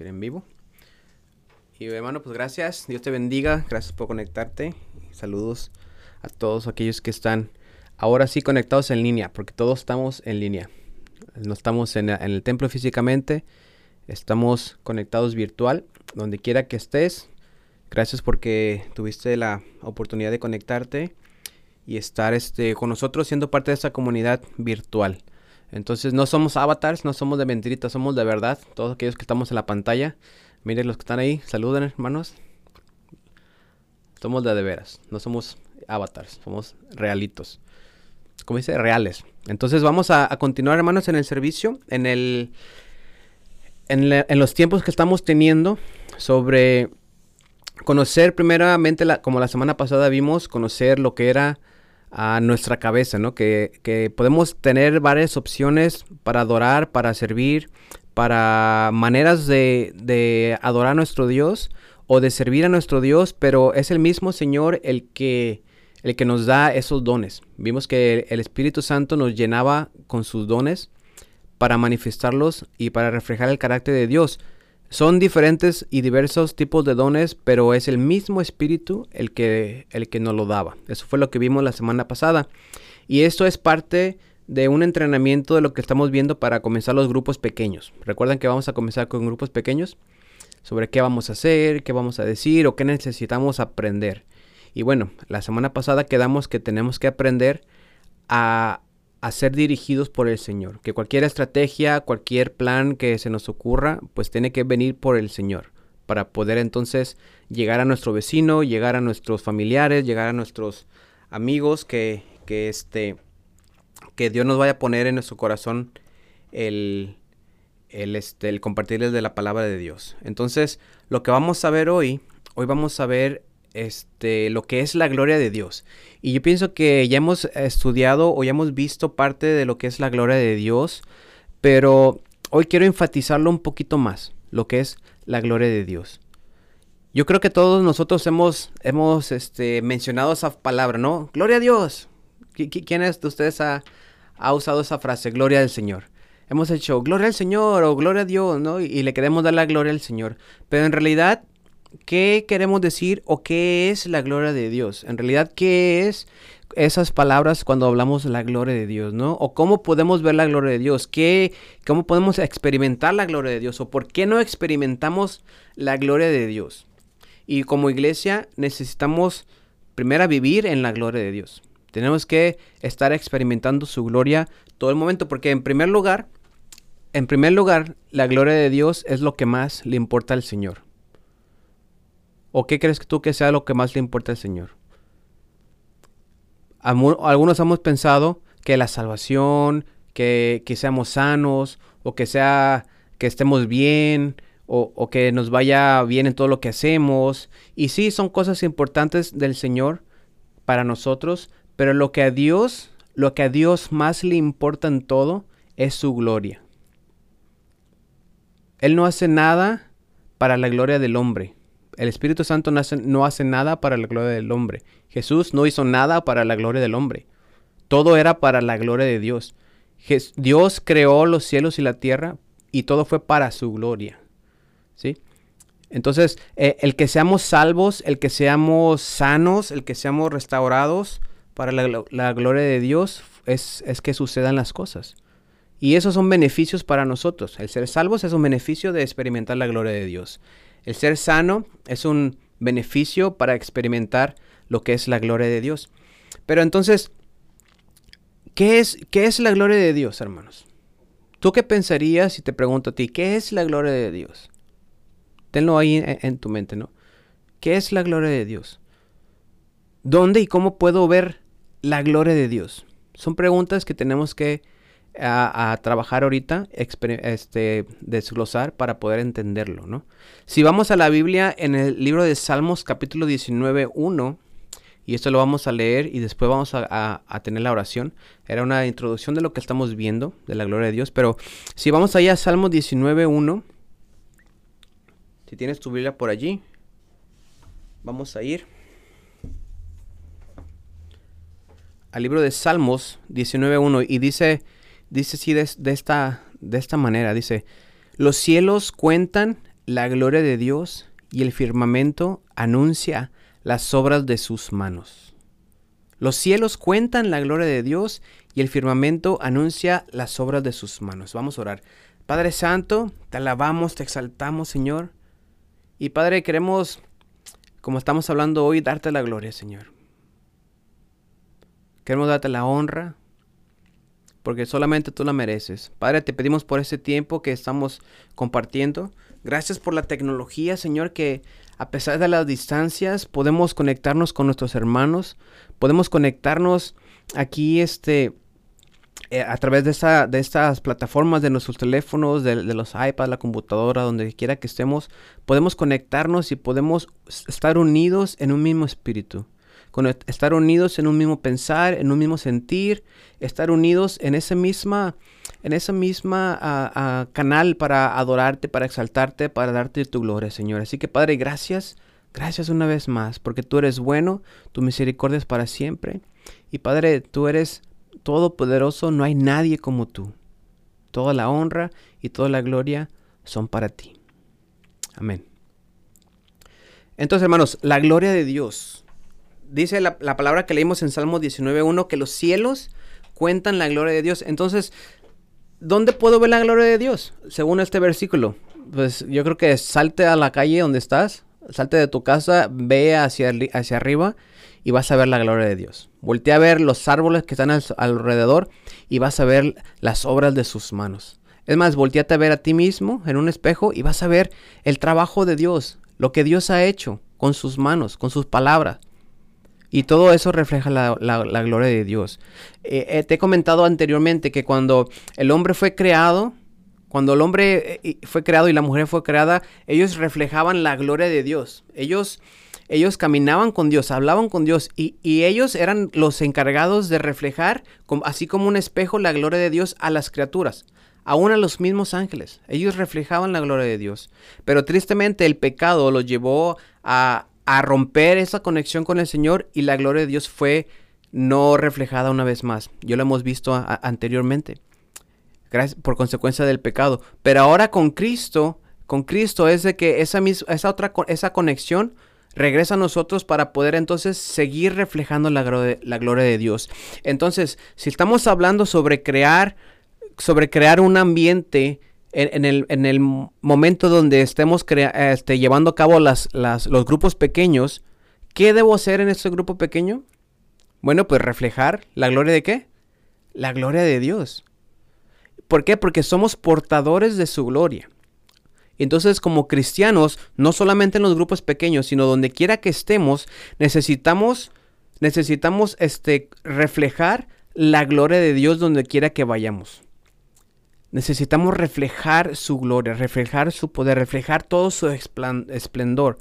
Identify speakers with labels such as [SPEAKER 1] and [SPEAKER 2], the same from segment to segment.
[SPEAKER 1] En vivo. Y hermano, pues gracias. Dios te bendiga. Gracias por conectarte. Saludos a todos aquellos que están ahora sí conectados en línea, porque todos estamos en línea. No estamos en, en el templo físicamente, estamos conectados virtual, donde quiera que estés. Gracias porque tuviste la oportunidad de conectarte y estar este, con nosotros siendo parte de esta comunidad virtual. Entonces no somos avatars, no somos de mentiritas, somos de verdad. Todos aquellos que estamos en la pantalla, miren los que están ahí, saluden hermanos. Somos de de veras, no somos avatars, somos realitos. Como dice, reales. Entonces vamos a, continuar hermanos en el servicio, en el... En, los tiempos que estamos teniendo sobre conocer primeramente, la, como la semana pasada vimos, conocer lo que era a nuestra cabeza, ¿no? Que, podemos tener varias opciones para adorar, para servir, para maneras de, de, adorar a nuestro Dios o de servir a nuestro Dios, pero es el mismo Señor el que, el que nos da esos dones. Vimos que el Espíritu Santo nos llenaba con sus dones para manifestarlos y para reflejar el carácter de Dios. Son diferentes y diversos tipos de dones, pero es el mismo espíritu el que, el que nos lo daba. Eso fue lo que vimos la semana pasada. Y esto es parte de un entrenamiento de lo que estamos viendo para comenzar los grupos pequeños. Recuerden que vamos a comenzar con grupos pequeños sobre qué vamos a hacer, qué vamos a decir o qué necesitamos aprender. Y bueno, la semana pasada quedamos que tenemos que aprender a a ser dirigidos por el Señor. Que cualquier estrategia, cualquier plan que se nos ocurra, pues tiene que venir por el Señor para poder entonces llegar a nuestro vecino, llegar a nuestros familiares, llegar a nuestros amigos, que, que, este, que Dios nos vaya a poner en nuestro corazón el, el, este, el compartirles de la palabra de Dios. Entonces, lo que vamos a ver hoy, hoy vamos a ver este, lo que es la gloria de Dios. Y yo pienso que ya hemos estudiado o ya hemos visto parte de lo que es la gloria de Dios, pero hoy quiero enfatizarlo un poquito más, lo que es la gloria de Dios. Yo creo que todos nosotros hemos, hemos este, mencionado esa palabra, ¿no? Gloria a Dios. ¿Quién de ustedes ha, ha usado esa frase, gloria al Señor? Hemos hecho gloria al Señor o gloria a Dios, ¿no? y le queremos dar la gloria al Señor. Pero en realidad ¿qué queremos decir o qué es la gloria de Dios? En realidad, ¿qué es esas palabras cuando hablamos la gloria de Dios, ¿no? O cómo podemos ver la gloria de Dios, ¿Qué, cómo podemos experimentar la gloria de Dios o por qué no experimentamos la gloria de Dios. Y como iglesia necesitamos primero vivir en la gloria de Dios. Tenemos que estar experimentando su gloria todo el momento porque en primer lugar, en primer lugar, la gloria de Dios es lo que más le importa al Señor. ¿O qué crees tú que sea lo que más le importa al Señor? Algunos hemos pensado que la salvación, que, seamos sanos, o que sea que estemos bien, o, o, que nos vaya bien en todo lo que hacemos. Y sí, son cosas importantes del Señor para nosotros, pero lo que a Dios, lo que a Dios más le importa en todo es su gloria. Él no hace nada para la gloria del hombre. El Espíritu Santo no hace, nada para la gloria del hombre. Jesús no hizo nada para la gloria del hombre. Todo era para la gloria de Dios. Dios creó los cielos y la tierra y todo fue para su gloria. ¿Sí? Entonces, eh, el que seamos salvos, el que seamos sanos, el que seamos restaurados para la, gloria de Dios es, es, que sucedan las cosas. Y esos son beneficios para nosotros. El ser salvos es un beneficio de experimentar la gloria de Dios. El ser sano es un beneficio para experimentar lo que es la gloria de Dios. Pero entonces, ¿qué es, qué es la gloria de Dios, hermanos? ¿Tú qué pensarías si te pregunto a ti, ¿qué es la gloria de Dios? Tenlo ahí en, en tu mente, ¿no? ¿Qué es la gloria de Dios? ¿Dónde y cómo puedo ver la gloria de Dios? Son preguntas que tenemos que a, trabajar ahorita, este, desglosar para poder entenderlo, ¿no? Si vamos a la Biblia en el libro de Salmos capítulo 19, 1, y esto lo vamos a leer y después vamos a, tener la oración. Era una introducción de lo que estamos viendo, de la gloria de Dios, pero si vamos allá a Salmos 19, 1, si tienes tu Biblia por allí, vamos a ir al libro de Salmos 19.1 y dice dice así de, esta, de esta manera, dice, los cielos cuentan la gloria de Dios y el firmamento anuncia las obras de sus manos. Los cielos cuentan la gloria de Dios y el firmamento anuncia las obras de sus manos. Vamos a orar. Padre Santo, te alabamos, te exaltamos, Señor. Y Padre, queremos, como estamos hablando hoy, darte la gloria, Señor. Queremos darte la honra, porque solamente tú la mereces. Padre, te pedimos por ese tiempo que estamos compartiendo. Gracias por la tecnología, Señor, que a pesar de las distancias podemos conectarnos con nuestros hermanos, podemos conectarnos aquí este eh, a través de, esta, de estas plataformas, de nuestros teléfonos, de, de, los iPads, la computadora, donde quiera que estemos, podemos conectarnos y podemos estar unidos en un mismo espíritu estar unidos en un mismo pensar, en un mismo sentir, estar unidos en esa misma, en esa misma canal para adorarte, para exaltarte, para darte tu gloria, Señor. Así que Padre, gracias, gracias una vez más, porque tú eres bueno, tu misericordia es para siempre. Y Padre, tú eres todopoderoso, no hay nadie como tú. Toda la honra y toda la gloria son para ti. Amén. Entonces, hermanos, la gloria de Dios dice la, palabra que leímos en Salmo 19.1 que los cielos cuentan la gloria de Dios. Entonces, ¿dónde puedo ver la gloria de Dios? Según este versículo. Pues yo creo que salte a la calle donde estás, salte de tu casa, ve hacia, hacia arriba y vas a ver la gloria de Dios. Voltea a ver los árboles que están alrededor y vas a ver las obras de sus manos. Es más, volteate a ver a ti mismo en un espejo y vas a ver el trabajo de Dios, lo que Dios ha hecho con sus manos, con sus palabras. Y todo eso refleja la, gloria de Dios. Eh, eh, te he comentado anteriormente que cuando el hombre fue creado, cuando el hombre eh, fue creado y la mujer fue creada, ellos reflejaban la gloria de Dios. Ellos, ellos caminaban con Dios, hablaban con Dios y, y ellos eran los encargados de reflejar, así como un espejo, la gloria de Dios a las criaturas aún a los mismos ángeles. Ellos reflejaban la gloria de Dios. Pero tristemente el pecado los llevó a, a romper esa conexión con el Señor y la gloria de Dios fue no reflejada una vez más. Yo lo hemos visto anteriormente. Gracias, por consecuencia del pecado. Pero ahora con Cristo, con Cristo es de que esa, esa otra esa conexión regresa a nosotros para poder entonces seguir reflejando la, la gloria de Dios. Entonces, si estamos hablando sobre crear, sobre crear un ambiente en, el, momento donde estemos este, llevando a cabo las, los grupos pequeños, ¿qué debo hacer en este grupo pequeño? Bueno, pues reflejar la gloria de qué? La gloria de Dios. ¿Por qué? Porque somos portadores de su gloria. Entonces, como cristianos, no solamente en los grupos pequeños, sino donde quiera que estemos, necesitamos, necesitamos este, reflejar la gloria de Dios donde quiera que vayamos. Necesitamos reflejar su gloria, reflejar su poder, reflejar todo su esplendor.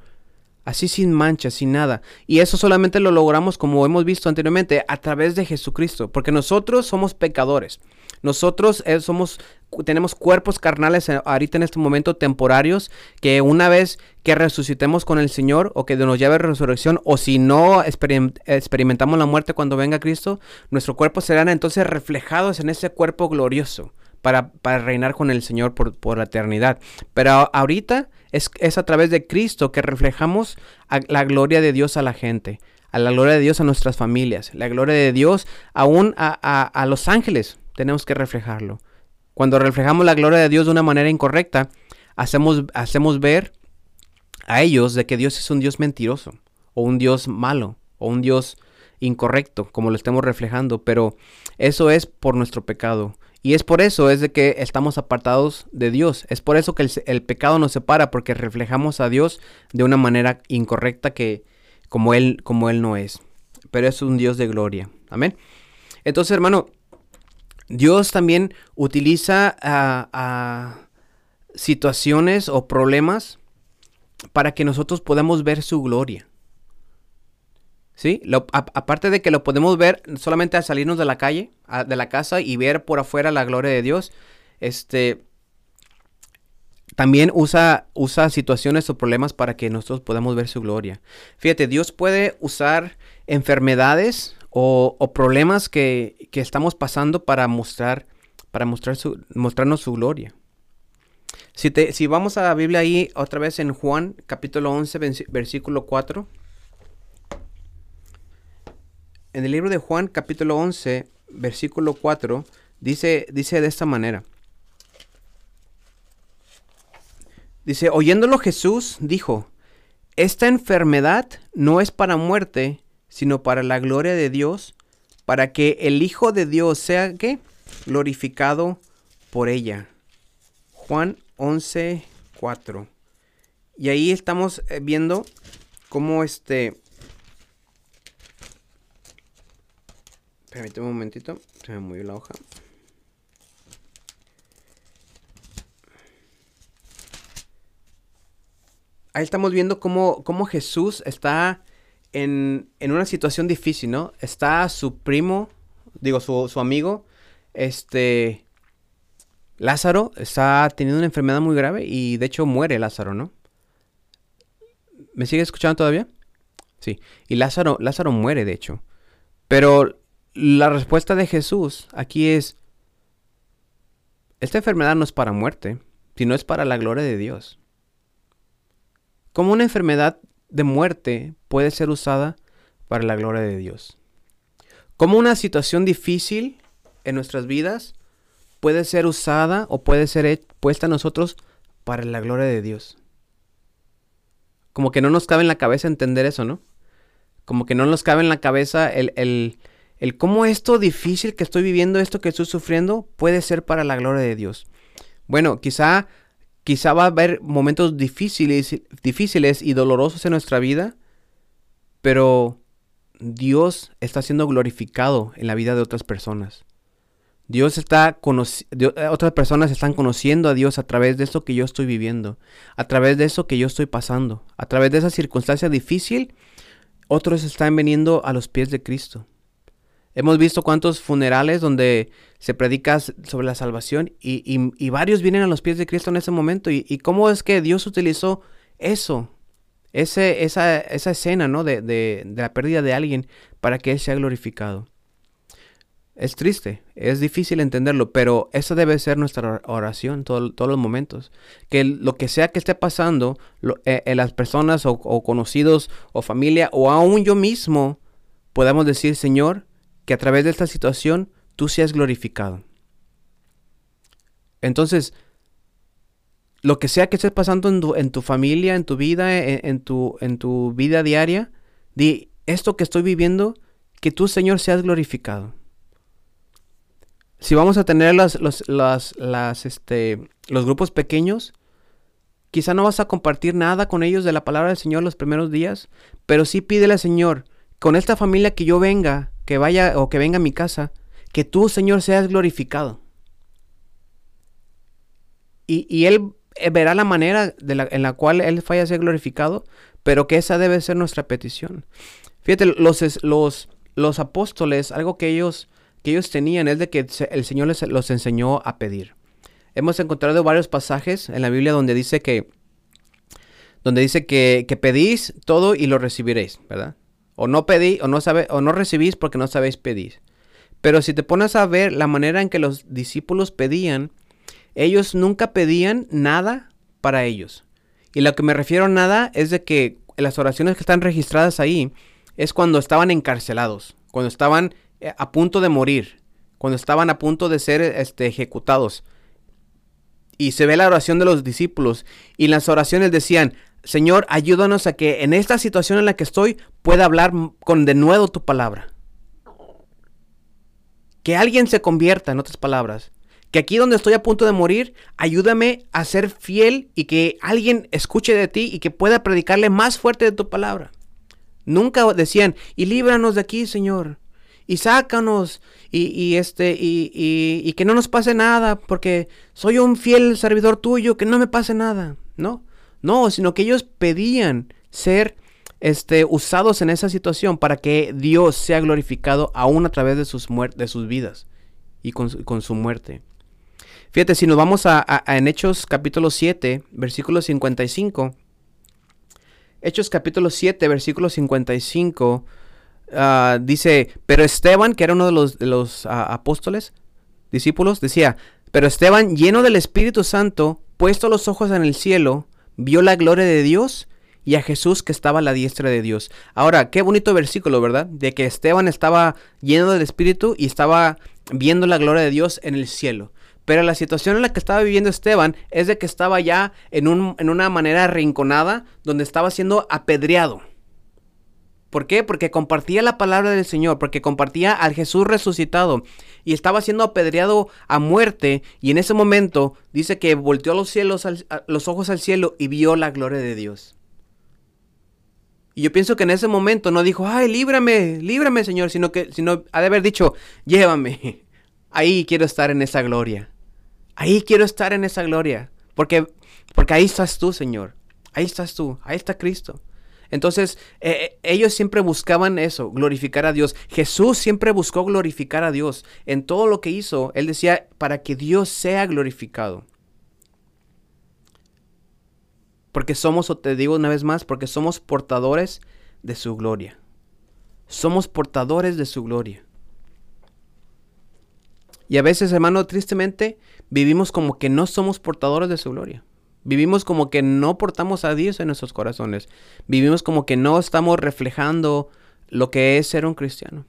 [SPEAKER 1] Así sin mancha, sin nada. Y eso solamente lo logramos, como hemos visto anteriormente, a través de Jesucristo. Porque nosotros somos pecadores. Nosotros eh, somos, tenemos cuerpos carnales eh, ahorita en este momento temporarios que una vez que resucitemos con el Señor o que nos lleve a resurrección o si no experimentamos la muerte cuando venga Cristo, nuestro cuerpo serán entonces reflejados en ese cuerpo glorioso para, reinar con el Señor por, la eternidad. Pero ahorita es, es, a través de Cristo que reflejamos la gloria de Dios a la gente, a la gloria de Dios a nuestras familias, la gloria de Dios aún a, los ángeles. Tenemos que reflejarlo. Cuando reflejamos la gloria de Dios de una manera incorrecta, hacemos, hacemos ver a ellos de que Dios es un Dios mentiroso, o un Dios malo, o un Dios incorrecto, como lo estemos reflejando, pero eso es por nuestro pecado. Y es por eso, es de que estamos apartados de Dios. Es por eso que el, pecado nos separa, porque reflejamos a Dios de una manera incorrecta que como Él, como Él no es. Pero es un Dios de gloria. Amén. Entonces, hermano, Dios también utiliza a situaciones o problemas para que nosotros podamos ver su gloria. ¿Sí? aparte de que lo podemos ver solamente al salirnos de la calle, de la casa y ver por afuera la gloria de Dios, este, también usa, usa situaciones o problemas para que nosotros podamos ver su gloria. Fíjate, Dios puede usar enfermedades o, problemas que, que, estamos pasando para mostrar, para mostrar su, mostrarnos su gloria. Si, te, si vamos a la Biblia ahí otra vez en Juan capítulo 11 versículo 4. En el libro de Juan capítulo 11 versículo 4 dice, dice de esta manera. Dice, oyéndolo Jesús dijo, esta enfermedad no es para muerte, sino para la gloria de Dios, para que el Hijo de Dios sea ¿qué? glorificado por ella. Juan 11, 4. Y ahí estamos eh, viendo cómo este... Permíteme un momentito, se me movió la hoja. Ahí estamos viendo cómo, cómo Jesús está en, una situación difícil, ¿no? Está su primo, digo, su, su amigo, este, Lázaro está teniendo una enfermedad muy grave y de hecho muere Lázaro, ¿no? ¿Me sigue escuchando todavía? Sí. Y Lázaro, Lázaro muere, de hecho. Pero la respuesta de Jesús aquí es, esta enfermedad no es para muerte, sino es para la gloria de Dios. ¿Cómo una enfermedad de muerte puede ser usada para la gloria de Dios? ¿Cómo una situación difícil en nuestras vidas puede ser usada o puede ser puesta a nosotros para la gloria de Dios? Como que no nos cabe en la cabeza entender eso, ¿no? Como que no nos cabe en la cabeza el, el, el cómo esto difícil que estoy viviendo, esto que estoy sufriendo, puede ser para la gloria de Dios. Bueno, quizá Quizá va a haber momentos difíciles, y dolorosos en nuestra vida, pero Dios está siendo glorificado en la vida de otras personas. Dios está eh, otras personas están conociendo a Dios a través de eso que yo estoy viviendo, a través de eso que yo estoy pasando, a través de esa circunstancia difícil, otros están viniendo a los pies de Cristo. Hemos visto cuántos funerales donde se predica sobre la salvación y, varios vienen a los pies de Cristo en ese momento. Y, cómo es que Dios utilizó eso, ese, esa, esa, escena ¿no? de, de, la pérdida de alguien para que Él sea glorificado. Es triste, es difícil entenderlo, pero esa debe ser nuestra oración todos los momentos. Que lo que sea que esté pasando, en eh, las personas o, o conocidos o familia o aún yo mismo, podamos decir, Señor, que a través de esta situación tú seas glorificado. Entonces, lo que sea que estés pasando en tu, familia, en tu vida, en, tu, en tu vida diaria, di esto que estoy viviendo, que tú, Señor, seas glorificado. Si vamos a tener los, las, este, los grupos pequeños, quizá no vas a compartir nada con ellos de la palabra del Señor los primeros días, pero sí pídele al Señor, con esta familia que yo venga, que vaya o que venga a mi casa, que tú, Señor, seas glorificado. Y, Él eh, verá la manera en la cual Él vaya a ser glorificado, pero que esa debe ser nuestra petición. Fíjate, los, los, los apóstoles, algo que ellos, que ellos tenían es de que el Señor les, los enseñó a pedir. Hemos encontrado varios pasajes en la Biblia donde dice que, donde dice que, que pedís todo y lo recibiréis, ¿verdad? O no pedí, o no sabe, o no recibís porque no sabéis pedir. Pero si te pones a ver la manera en que los discípulos pedían, ellos nunca pedían nada para ellos. Y lo que me refiero a nada es de que las oraciones que están registradas ahí es cuando estaban encarcelados, cuando estaban eh, a punto de morir, cuando estaban a punto de ser este, ejecutados. Y se ve la oración de los discípulos y las oraciones decían, Señor, ayúdanos a que en esta situación en la que estoy pueda hablar con de nuevo tu palabra. Que alguien se convierta, en otras palabras. Que aquí donde estoy a punto de morir, ayúdame a ser fiel y que alguien escuche de ti y que pueda predicarle más fuerte de tu palabra. Nunca decían, y líbranos de aquí, Señor. Y sácanos. Y, este, y, y que no nos pase nada. Porque soy un fiel servidor tuyo. Que no me pase nada. No. No, sino que ellos pedían ser este, usados en esa situación para que Dios sea glorificado aún a través de sus, de sus vidas y con, su muerte. Fíjate, si nos vamos a, en Hechos capítulo 7, versículo 55. Hechos capítulo 7, versículo 55. Ah, dice, pero Esteban, que era uno de los, de los ah, apóstoles, discípulos, decía, Pero Esteban, lleno del Espíritu Santo, puesto los ojos en el cielo, vio la gloria de Dios y a Jesús que estaba a la diestra de Dios. Ahora, qué bonito versículo, ¿verdad? De que Esteban estaba lleno del Espíritu y estaba viendo la gloria de Dios en el cielo. Pero la situación en la que estaba viviendo Esteban es de que estaba ya en, un, en una manera arrinconada, donde estaba siendo apedreado. ¿Por qué? Porque compartía la palabra del Señor, porque compartía al Jesús resucitado y estaba siendo apedreado a muerte y en ese momento dice que volteó los, cielos los ojos al cielo y vio la gloria de Dios. Y yo pienso que en ese momento no dijo, ay, líbrame, líbrame, Señor, sino que sino ha de haber dicho, llévame. Ahí quiero estar en esa gloria. Ahí quiero estar en esa gloria. Porque, porque ahí estás tú, Señor. Ahí estás tú. Ahí está Cristo. Entonces, eh, eh, ellos siempre buscaban eso, glorificar a Dios. Jesús siempre buscó glorificar a Dios. En todo lo que hizo, Él decía, para que Dios sea glorificado. Porque somos, o te digo una vez más, porque somos portadores de su gloria. Somos portadores de su gloria. Y a veces, hermano, tristemente, vivimos como que no somos portadores de su gloria. Vivimos como que no portamos a Dios en nuestros corazones. Vivimos como que no estamos reflejando lo que es ser un cristiano.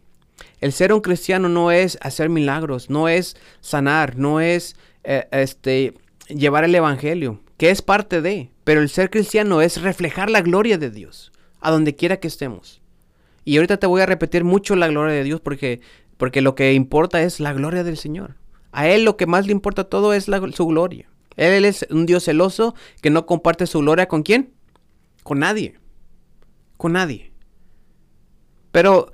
[SPEAKER 1] El ser un cristiano no es hacer milagros, no es sanar, no es eh, este, llevar el evangelio, que es parte de, pero el ser cristiano es reflejar la gloria de Dios a donde quiera que estemos. Y ahorita te voy a repetir mucho la gloria de Dios porque, porque lo que importa es la gloria del Señor. A Él lo que más le importa todo es su gloria. Él es un Dios celoso que no comparte su gloria con quién? Con nadie. Con nadie. Pero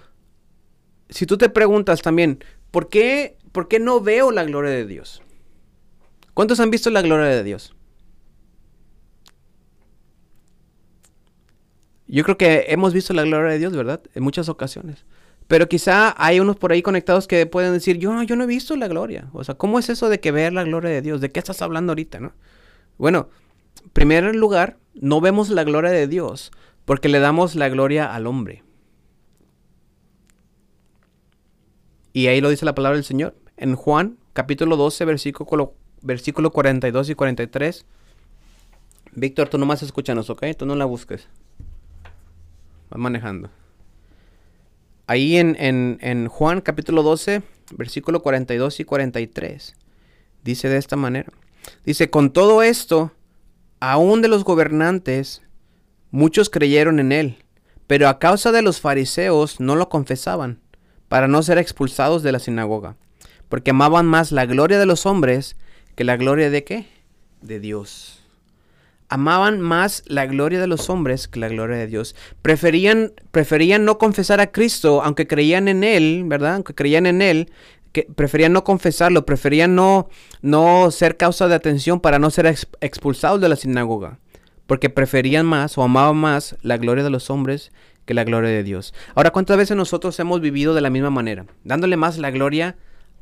[SPEAKER 1] si tú te preguntas también, ¿por qué, ¿por qué no veo la gloria de Dios? ¿Cuántos han visto la gloria de Dios? Yo creo que hemos visto la gloria de Dios, ¿verdad? En muchas ocasiones. Pero quizá hay unos por ahí conectados que pueden decir, yo no, yo no he visto la gloria. O sea, ¿cómo es eso de que ver la gloria de Dios? ¿De qué estás hablando ahorita, no? Bueno, en primer lugar, no vemos la gloria de Dios porque le damos la gloria al hombre. Y ahí lo dice la palabra del Señor. En Juan, capítulo 12, versículo, versículo 42 y 43. Víctor, tú nomás escúchanos, ¿ok? Tú no la busques. Va manejando. Ahí en, Juan capítulo 12, versículo 42 y 43, dice de esta manera. Dice, con todo esto, aún de los gobernantes, muchos creyeron en él, pero a causa de los fariseos no lo confesaban, para no ser expulsados de la sinagoga, porque amaban más la gloria de los hombres que la gloria de qué? De Dios amaban más la gloria de los hombres que la gloria de Dios. Preferían, preferían no confesar a Cristo, aunque creían en Él, ¿verdad? Aunque creían en Él, que preferían no confesarlo, preferían no, no ser causa de atención para no ser expulsados de la sinagoga. Porque preferían más o amaban más la gloria de los hombres que la gloria de Dios. Ahora, ¿cuántas veces nosotros hemos vivido de la misma manera? Dándole más la gloria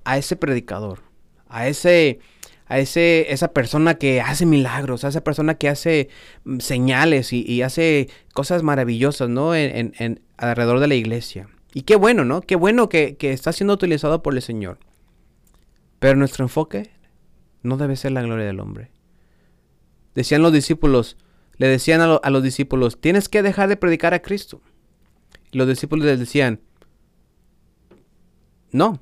[SPEAKER 1] a ese predicador, a ese a ese, esa persona que hace milagros, a esa persona que hace mm, señales y, hace cosas maravillosas, ¿no? En, alrededor de la iglesia. Y qué bueno, ¿no? Qué bueno que, está siendo utilizado por el Señor. Pero nuestro enfoque no debe ser la gloria del hombre. Decían los discípulos, le decían a, a los discípulos, tienes que dejar de predicar a Cristo. Y los discípulos les decían, no,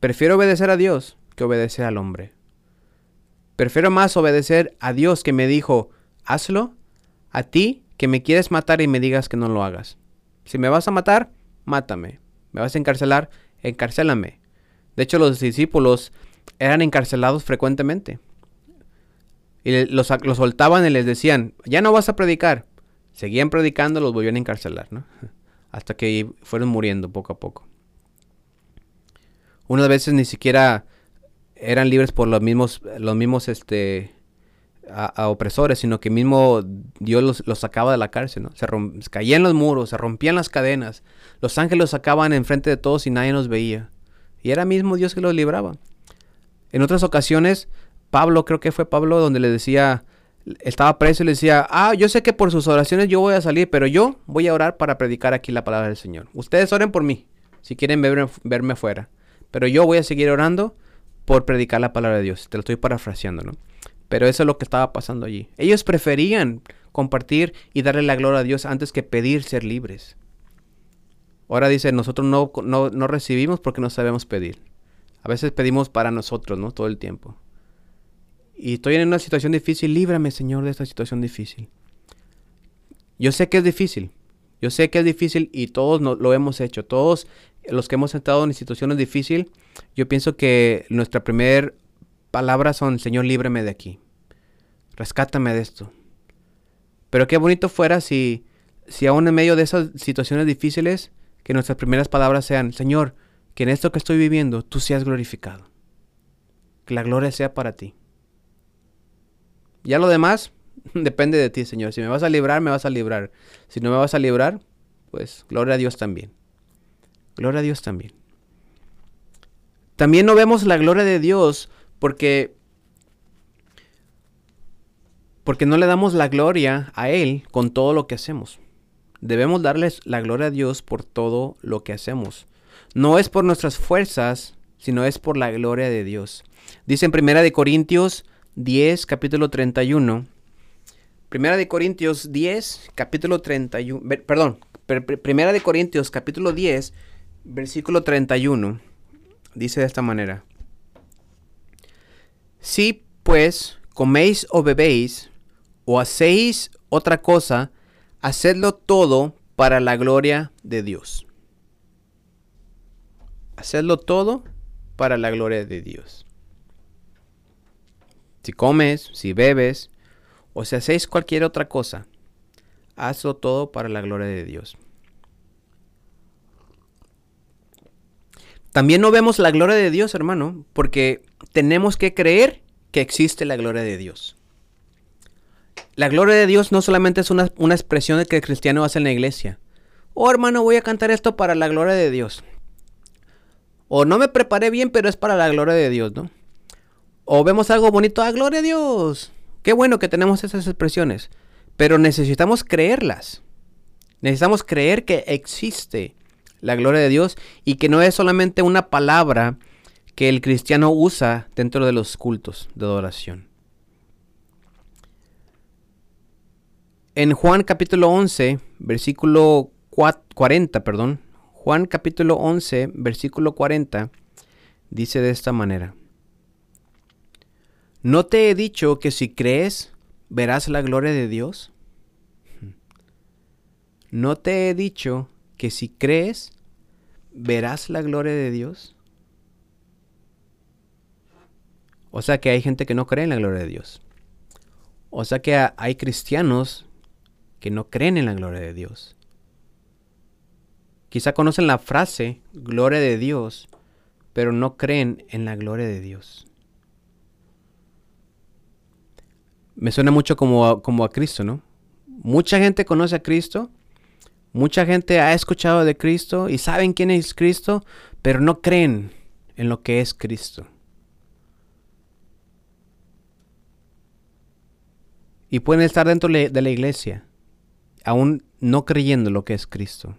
[SPEAKER 1] prefiero obedecer a Dios que obedecer al hombre. Prefiero más obedecer a Dios que me dijo, hazlo, a ti que me quieres matar y me digas que no lo hagas. Si me vas a matar, mátame. Me vas a encarcelar, encarcélame. De hecho, los discípulos eran encarcelados frecuentemente. Y los, los soltaban y les decían, ya no vas a predicar. Seguían predicando, los volvían a encarcelar, ¿no? Hasta que fueron muriendo poco a poco. Unas veces ni siquiera eran libres por los mismos, los mismos este, a, opresores, sino que mismo Dios los, sacaba de la cárcel, ¿no? Se, caían los muros, se rompían las cadenas, los ángeles los sacaban enfrente de todos y nadie nos veía. Y era mismo Dios que los libraba. En otras ocasiones, Pablo, creo que fue Pablo, donde le decía, estaba preso y le decía, ah, yo sé que por sus oraciones yo voy a salir, pero yo voy a orar para predicar aquí la palabra del Señor. Ustedes oren por mí, si quieren verme, verme afuera. Pero yo voy a seguir orando por predicar la palabra de Dios. Te lo estoy parafraseando, ¿no? Pero eso es lo que estaba pasando allí. Ellos preferían compartir y darle la gloria a Dios antes que pedir ser libres. Ahora dice, nosotros no, no, no recibimos porque no sabemos pedir. A veces pedimos para nosotros, ¿no? Todo el tiempo. Y estoy en una situación difícil, líbrame, Señor, de esta situación difícil. Yo sé que es difícil. Yo sé que es difícil y todos lo hemos hecho. Todos los que hemos estado en situaciones difíciles, yo pienso que nuestra primera palabra son, Señor, líbrame de aquí. Rescátame de esto. Pero qué bonito fuera si, si aún en medio de esas situaciones difíciles, que nuestras primeras palabras sean, Señor, que en esto que estoy viviendo tú seas glorificado. Que la gloria sea para ti. Ya lo demás depende de ti, Señor. Si me vas a librar, me vas a librar. Si no me vas a librar, pues gloria a Dios también. Gloria a Dios también. También no vemos la gloria de Dios porque porque no le damos la gloria a él con todo lo que hacemos. Debemos darles la gloria a Dios por todo lo que hacemos. No es por nuestras fuerzas, sino es por la gloria de Dios. Dice en Primera de Corintios 10, capítulo 31. Primera de Corintios 10, capítulo 31. Perdón, Primera de Corintios, capítulo 10, versículo 31. Dice de esta manera. Si pues coméis o bebéis o hacéis otra cosa, hacedlo todo para la gloria de Dios. Hacedlo todo para la gloria de Dios. Si comes, si bebes, o si hacéis cualquier otra cosa, hazlo todo para la gloria de Dios. También no vemos la gloria de Dios, hermano, porque tenemos que creer que existe la gloria de Dios. La gloria de Dios no solamente es una, expresión de que el cristiano hace en la iglesia. Oh, hermano, voy a cantar esto para la gloria de Dios. O no me preparé bien, pero es para la gloria de Dios, ¿no? O vemos algo bonito, ¡ah, gloria a Dios! Qué bueno que tenemos esas expresiones, pero necesitamos creerlas. Necesitamos creer que existe la gloria de Dios y que no es solamente una palabra que el cristiano usa dentro de los cultos de adoración. En Juan capítulo 11, versículo 40, perdón, Juan capítulo 11, versículo 40, dice de esta manera. ¿No te he dicho que si crees verás la gloria de Dios? ¿No te he dicho que si crees verás la gloria de Dios? O sea que hay gente que no cree en la gloria de Dios. O sea que hay cristianos que no creen en la gloria de Dios. Quizá conocen la frase gloria de Dios, pero no creen en la gloria de Dios. me suena mucho como a, como a Cristo, ¿no? Mucha gente conoce a Cristo, mucha gente ha escuchado de Cristo y saben quién es Cristo, pero no creen en lo que es Cristo. Y pueden estar dentro de la iglesia, aún no creyendo lo que es Cristo.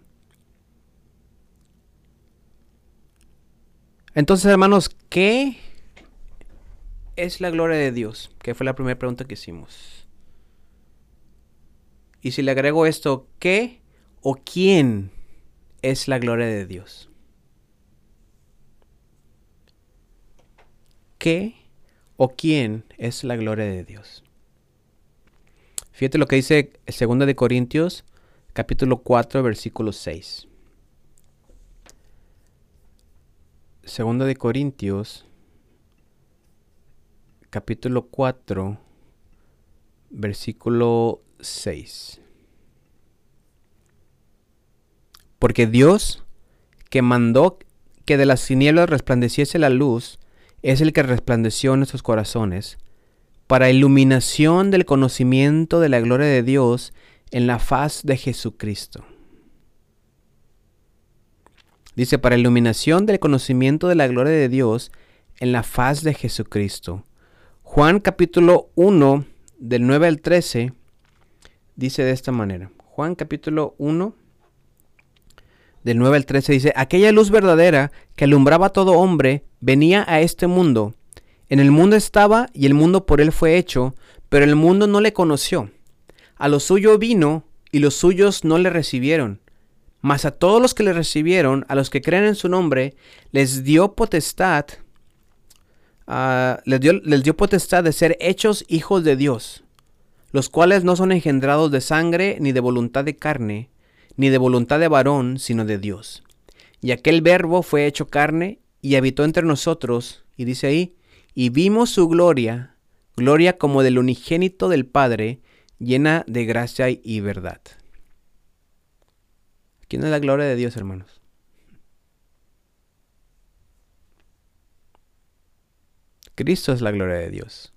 [SPEAKER 1] Entonces, hermanos, ¿qué es la gloria de Dios? Que fue la primera pregunta que hicimos. Y si le agrego esto, ¿qué o quién es la gloria de Dios? ¿Qué o quién es la gloria de Dios? Fíjate lo que dice 2 de Corintios, capítulo 4, versículo 6. 2 de Corintios capítulo 4, versículo 6. Porque Dios, que mandó que de las tinieblas resplandeciese la luz, es el que resplandeció en nuestros corazones, para iluminación del conocimiento de la gloria de Dios en la faz de Jesucristo. Dice, para iluminación del conocimiento de la gloria de Dios en la faz de Jesucristo Juan capítulo 1, del 9 al 13, dice de esta manera. Juan capítulo 1, del 9 al 13 dice, aquella luz verdadera que alumbraba a todo hombre venía a este mundo. En el mundo estaba y el mundo por él fue hecho, pero el mundo no le conoció. A lo suyo vino y los suyos no le recibieron. Mas a todos los que le recibieron, a los que creen en su nombre, les dio potestad, ah, les, dio, les dio potestad de ser hechos hijos de Dios, los cuales no son engendrados de sangre, ni de voluntad de carne, ni de voluntad de varón, sino de Dios. Y aquel verbo fue hecho carne y habitó entre nosotros, y dice ahí, y vimos su gloria, gloria como del unigénito del Padre, llena de gracia y verdad. ¿Quién es la gloria de Dios, hermanos? Cristo es la gloria de Dios.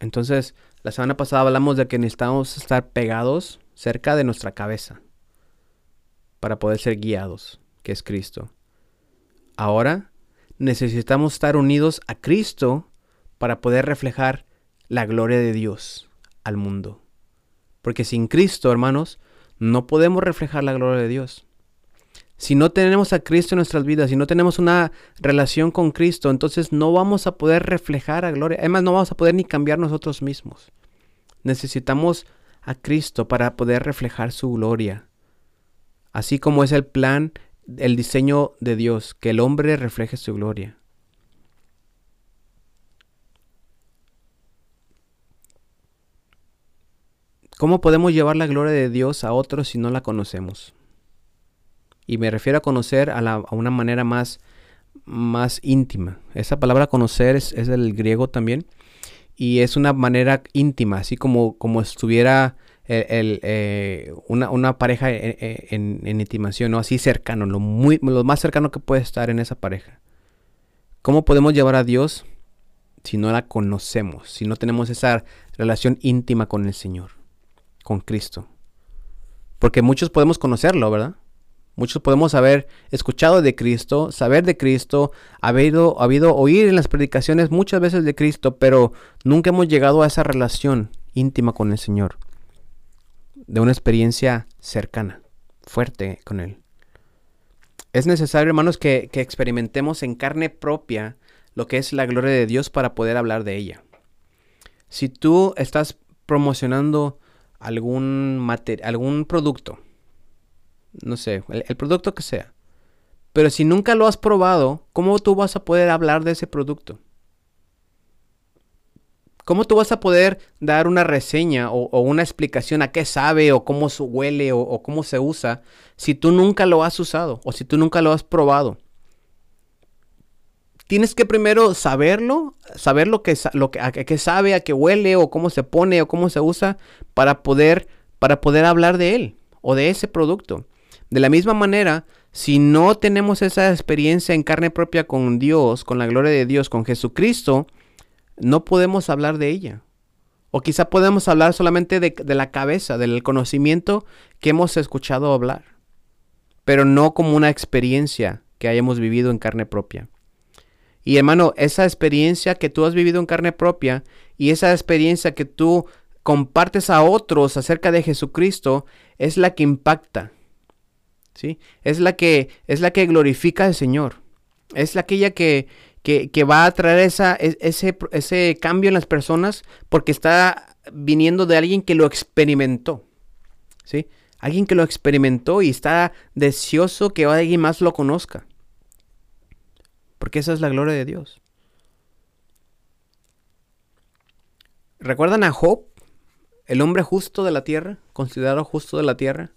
[SPEAKER 1] Entonces, la semana pasada hablamos de que necesitamos estar pegados cerca de nuestra cabeza para poder ser guiados, que es Cristo. Ahora necesitamos estar unidos a Cristo para poder reflejar la gloria de Dios al mundo. Porque sin Cristo, hermanos, no podemos reflejar la gloria de Dios. Si no tenemos a Cristo en nuestras vidas, si no tenemos una relación con Cristo, entonces no vamos a poder reflejar a gloria. Además, no vamos a poder ni cambiar nosotros mismos. Necesitamos a Cristo para poder reflejar su gloria. Así como es el plan, el diseño de Dios, que el hombre refleje su gloria. ¿Cómo podemos llevar la gloria de Dios a otros si no la conocemos? Y me refiero a conocer a, una manera más, más íntima. Esa palabra conocer es, del griego también. Y es una manera íntima, así como, como estuviera el, eh, una, pareja en, intimación, ¿no? Así cercano, lo, muy, lo más cercano que puede estar en esa pareja. ¿Cómo podemos llevar a Dios si no la conocemos, si no tenemos esa relación íntima con el Señor, con Cristo? Porque muchos podemos conocerlo, ¿verdad? Muchos podemos haber escuchado de Cristo, saber de Cristo, haber habido oír en las predicaciones muchas veces de Cristo, pero nunca hemos llegado a esa relación íntima con el Señor. De una experiencia cercana, fuerte con Él. Es necesario, hermanos, que, que experimentemos en carne propia lo que es la gloria de Dios para poder hablar de ella. Si tú estás promocionando algún, algún producto, no sé, el, producto que sea. Pero si nunca lo has probado, ¿cómo tú vas a poder hablar de ese producto? ¿Cómo tú vas a poder dar una reseña o, una explicación a qué sabe o cómo huele o, cómo se usa si tú nunca lo has usado o si tú nunca lo has probado? Tienes que primero saberlo, saber lo que, lo que, a qué sabe, a qué huele o cómo se pone o cómo se usa para poder, para poder hablar de él o de ese producto. De la misma manera, si no tenemos esa experiencia en carne propia con Dios, con la gloria de Dios, con Jesucristo, no podemos hablar de ella. O quizá podemos hablar solamente de, la cabeza, del conocimiento que hemos escuchado hablar, pero no como una experiencia que hayamos vivido en carne propia. Y hermano, esa experiencia que tú has vivido en carne propia y esa experiencia que tú compartes a otros acerca de Jesucristo es la que impacta, es la que, es la que glorifica al Señor. Es aquella que, que, va a traer esa, ese, ese cambio en las personas porque está viniendo de alguien que lo experimentó. ¿Sí? Alguien que lo experimentó y está deseoso que alguien más lo conozca. Porque esa es la gloria de Dios. ¿Recuerdan a Job? El hombre justo de la tierra, considerado justo de la tierra.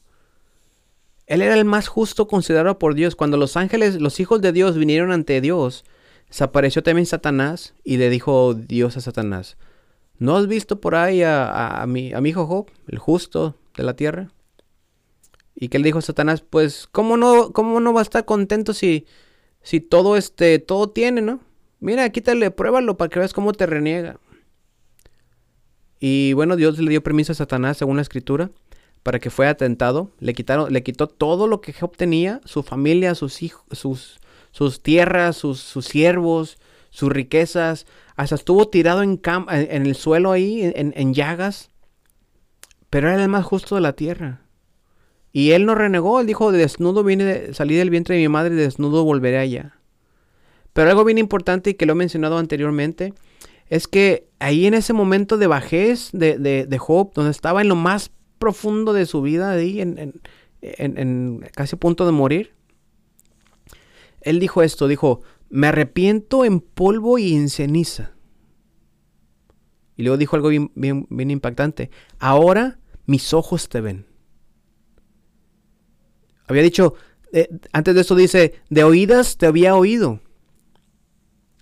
[SPEAKER 1] Él era el más justo considerado por Dios. Cuando los ángeles, los hijos de Dios vinieron ante Dios, se apareció también Satanás y le dijo Dios a Satanás, ¿no has visto por ahí a, mi, a mi hijo Job, el justo de la tierra? Y que le dijo Satanás, pues, ¿cómo no, cómo no va a estar contento si, si todo este, todo tiene, ¿no? Mira, quítale, pruébalo para que veas cómo te reniega. Y bueno, Dios le dio permiso a Satanás, según la escritura, para que fuera atentado. Le, quitaron, le quitó todo lo que Job tenía, su familia, sus hijos, sus, sus tierras, sus, siervos, sus riquezas, hasta estuvo tirado en, en el suelo ahí, en, en llagas, pero era el más justo de la tierra. Y él no renegó, él dijo, desnudo vine, de, salí del vientre de mi madre desnudo volveré allá. Pero algo bien importante y que lo he mencionado anteriormente, es que ahí en ese momento de bajez de, de, Job, donde estaba en lo más profundo de su vida, ahí en, en, casi a punto de morir, él dijo esto, dijo, me arrepiento en polvo y en ceniza. Y luego dijo algo bien, bien, impactante, ahora mis ojos te ven. Había dicho, eh, antes de eso dice, de oídas te había oído.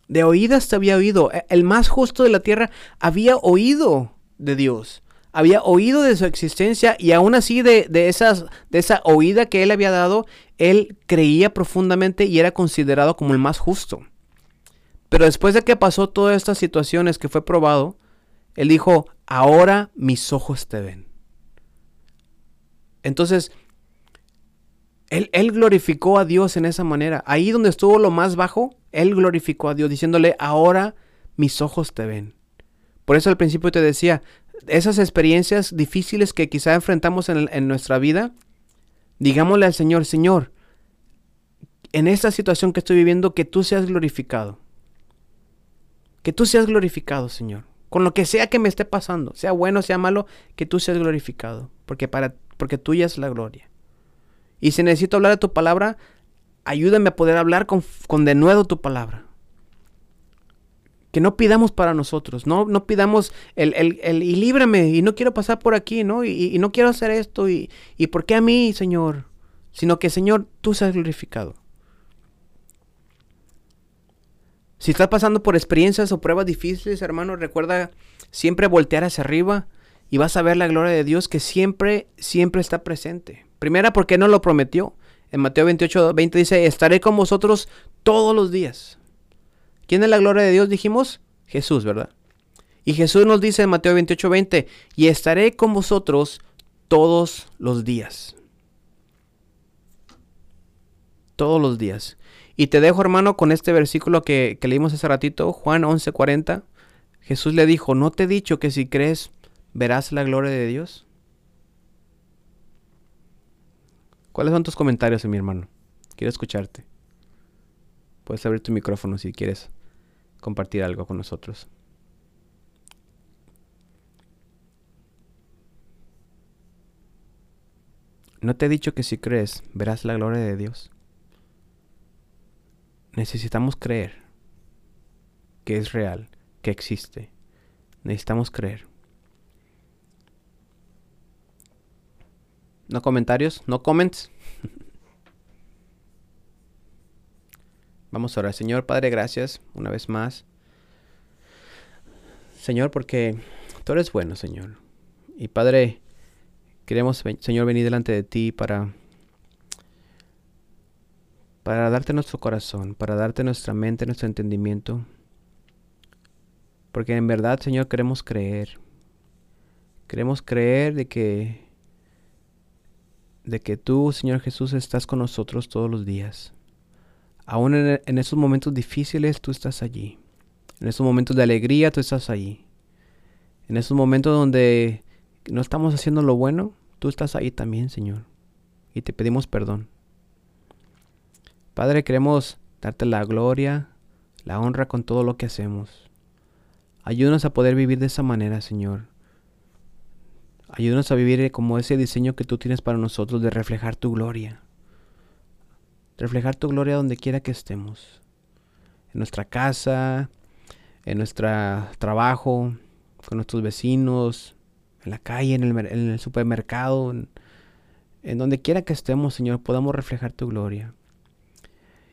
[SPEAKER 1] De oídas te había oído. E, el más justo de la tierra había oído de Dios. Había oído de su existencia y aún así de, esas, esa oída que él había dado, él creía profundamente y era considerado como el más justo. Pero después de que pasó todas estas situaciones que fue probado, él dijo, ahora mis ojos te ven. Entonces, él, glorificó a Dios en esa manera. Ahí donde estuvo lo más bajo, él glorificó a Dios diciéndole, ahora mis ojos te ven. Por eso al principio te decía, esas experiencias difíciles que quizá enfrentamos en, nuestra vida, digámosle al Señor, Señor, en esta situación que estoy viviendo, que tú seas glorificado. Que tú seas glorificado, Señor. Con lo que sea que me esté pasando, sea bueno, sea malo, que tú seas glorificado. Porque, para, porque tuya es la gloria. Y si necesito hablar de tu palabra, ayúdame a poder hablar con, con de nuevo tu palabra. Que no pidamos para nosotros, no, no pidamos el, el, el, y líbrame, y no quiero pasar por aquí, ¿no? Y, y no quiero hacer esto, y, y ¿por qué a mí, Señor? Sino que, Señor, tú seas glorificado. Si estás pasando por experiencias o pruebas difíciles, hermano, recuerda siempre voltear hacia arriba y vas a ver la gloria de Dios que siempre, siempre está presente. Primera, porque no lo prometió. En Mateo 28, 20 dice, estaré con vosotros todos los días. ¿Quién es la gloria de Dios? Dijimos Jesús, ¿verdad? Y Jesús nos dice en Mateo 28, 20, y estaré con vosotros todos los días. Todos los días. Y te dejo, hermano, con este versículo que, leímos hace ratito, Juan 11, 40. Jesús le dijo, ¿no te he dicho que si crees verás la gloria de Dios? ¿Cuáles son tus comentarios, mi hermano? Quiero escucharte. Puedes abrir tu micrófono si quieres compartir algo con nosotros. ¿No te he dicho que si crees verás la gloria de Dios? Necesitamos creer que es real, que existe. Necesitamos creer. No comentarios, no comments. Vamos a orar. Señor Padre, gracias una vez más. Señor, porque tú eres bueno, Señor. Y Padre, queremos, Señor, venir delante de ti para para darte nuestro corazón, para darte nuestra mente, nuestro entendimiento. Porque en verdad, Señor, queremos creer. Queremos creer de que de que tú, Señor Jesús, estás con nosotros todos los días. Aún en, esos momentos difíciles, tú estás allí. En esos momentos de alegría, tú estás allí. En esos momentos donde no estamos haciendo lo bueno, tú estás ahí también, Señor. Y te pedimos perdón. Padre, queremos darte la gloria, la honra con todo lo que hacemos. Ayúdanos a poder vivir de esa manera, Señor. Ayúdanos a vivir como ese diseño que tú tienes para nosotros de reflejar tu gloria. Reflejar tu gloria donde quiera que estemos. En nuestra casa, en nuestro trabajo, con nuestros vecinos, en la calle, en el, supermercado, en, en donde quiera que estemos, Señor, podamos reflejar tu gloria.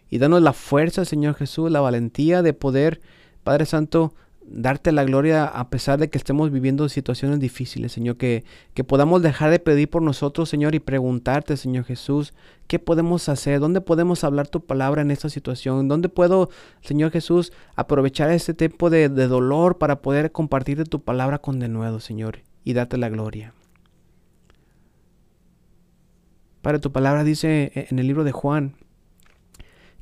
[SPEAKER 1] Y danos la fuerza, Señor Jesús, la valentía de poder, Padre Santo, darte la gloria a pesar de que estemos viviendo situaciones difíciles, Señor, que, que podamos dejar de pedir por nosotros, Señor, y preguntarte, Señor Jesús, ¿qué podemos hacer? ¿Dónde podemos hablar tu palabra en esta situación? ¿Dónde puedo, Señor Jesús, aprovechar este tiempo de, dolor para poder compartir tu palabra con de nuevo, Señor, y darte la gloria? Padre, tu palabra dice en el libro de Juan,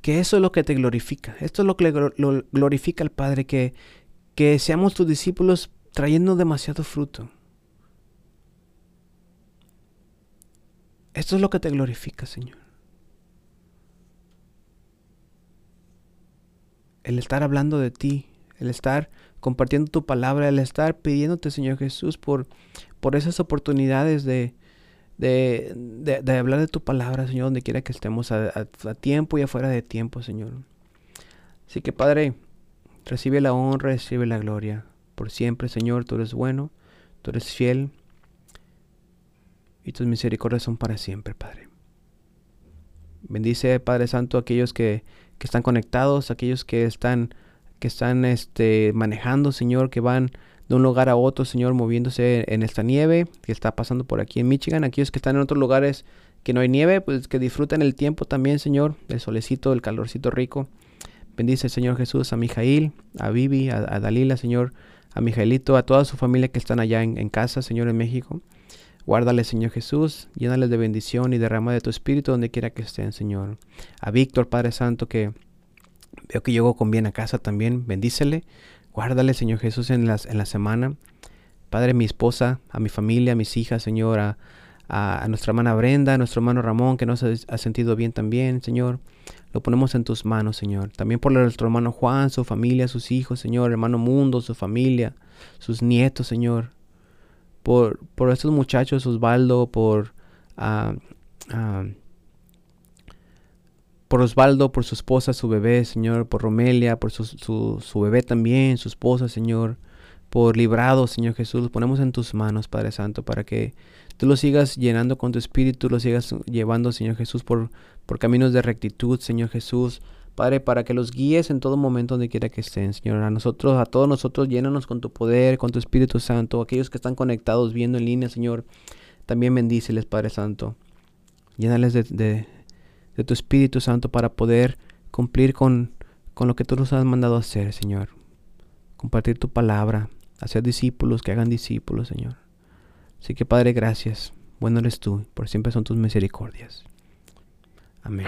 [SPEAKER 1] que eso es lo que te glorifica. Esto es lo que lo glorifica al Padre, que, que seamos tus discípulos trayendo demasiado fruto. Esto es lo que te glorifica, Señor. El estar hablando de ti, el estar compartiendo tu palabra, el estar pidiéndote, Señor Jesús, por, por esas oportunidades de, de, hablar de tu palabra, Señor, donde quiera que estemos, a, tiempo y afuera de tiempo, Señor. Así que, Padre, recibe la honra, recibe la gloria. Por siempre, Señor, tú eres bueno, tú eres fiel y tus misericordias son para siempre, Padre. Bendice, Padre Santo, a aquellos que, que están conectados, aquellos que están, que están este, manejando, Señor, que van de un lugar a otro, Señor, moviéndose en esta nieve que está pasando por aquí en Michigan. Aquellos que están en otros lugares que no hay nieve, pues que disfruten el tiempo también, Señor, el solecito, el calorcito rico. Bendice, Señor Jesús, a Mijail, a Vivi, a, Dalila, Señor, a Mijailito, a toda su familia que están allá en, casa, Señor, en México. Guárdale, Señor Jesús, llénales de bendición y derrama de tu espíritu donde quiera que estén, Señor. A Víctor, Padre Santo, que veo que llegó con bien a casa también, bendícele. Guárdale, Señor Jesús, en, las, en la semana. Padre, mi esposa, a mi familia, a mis hijas, Señor, a, nuestra hermana Brenda, a nuestro hermano Ramón, que no se ha sentido bien también, Señor. Lo ponemos en tus manos, Señor. También por nuestro hermano Juan, su familia, sus hijos, Señor, hermano Mundo, su familia, sus nietos, Señor. Por, por estos muchachos, Osvaldo, por, uh, por Osvaldo, por su esposa, su bebé, Señor, por Romelia, por su, su, su, bebé también, su esposa, Señor, por librado, Señor Jesús, los ponemos en tus manos, Padre Santo, para que tú los sigas llenando con tu espíritu, los sigas llevando, Señor Jesús, por, por caminos de rectitud, Señor Jesús, Padre, para que los guíes en todo momento donde quiera que estén, Señor. A nosotros, a todos nosotros, llénanos con tu poder, con tu Espíritu Santo. Aquellos que están conectados, viendo en línea, Señor, también bendíceles, Padre Santo. Llénales de, tu Espíritu Santo para poder cumplir con, con lo que tú nos has mandado hacer, Señor. Compartir tu palabra, hacer discípulos, que hagan discípulos, Señor. Así que, Padre, gracias. Bueno eres tú, por siempre son tus misericordias. Amén.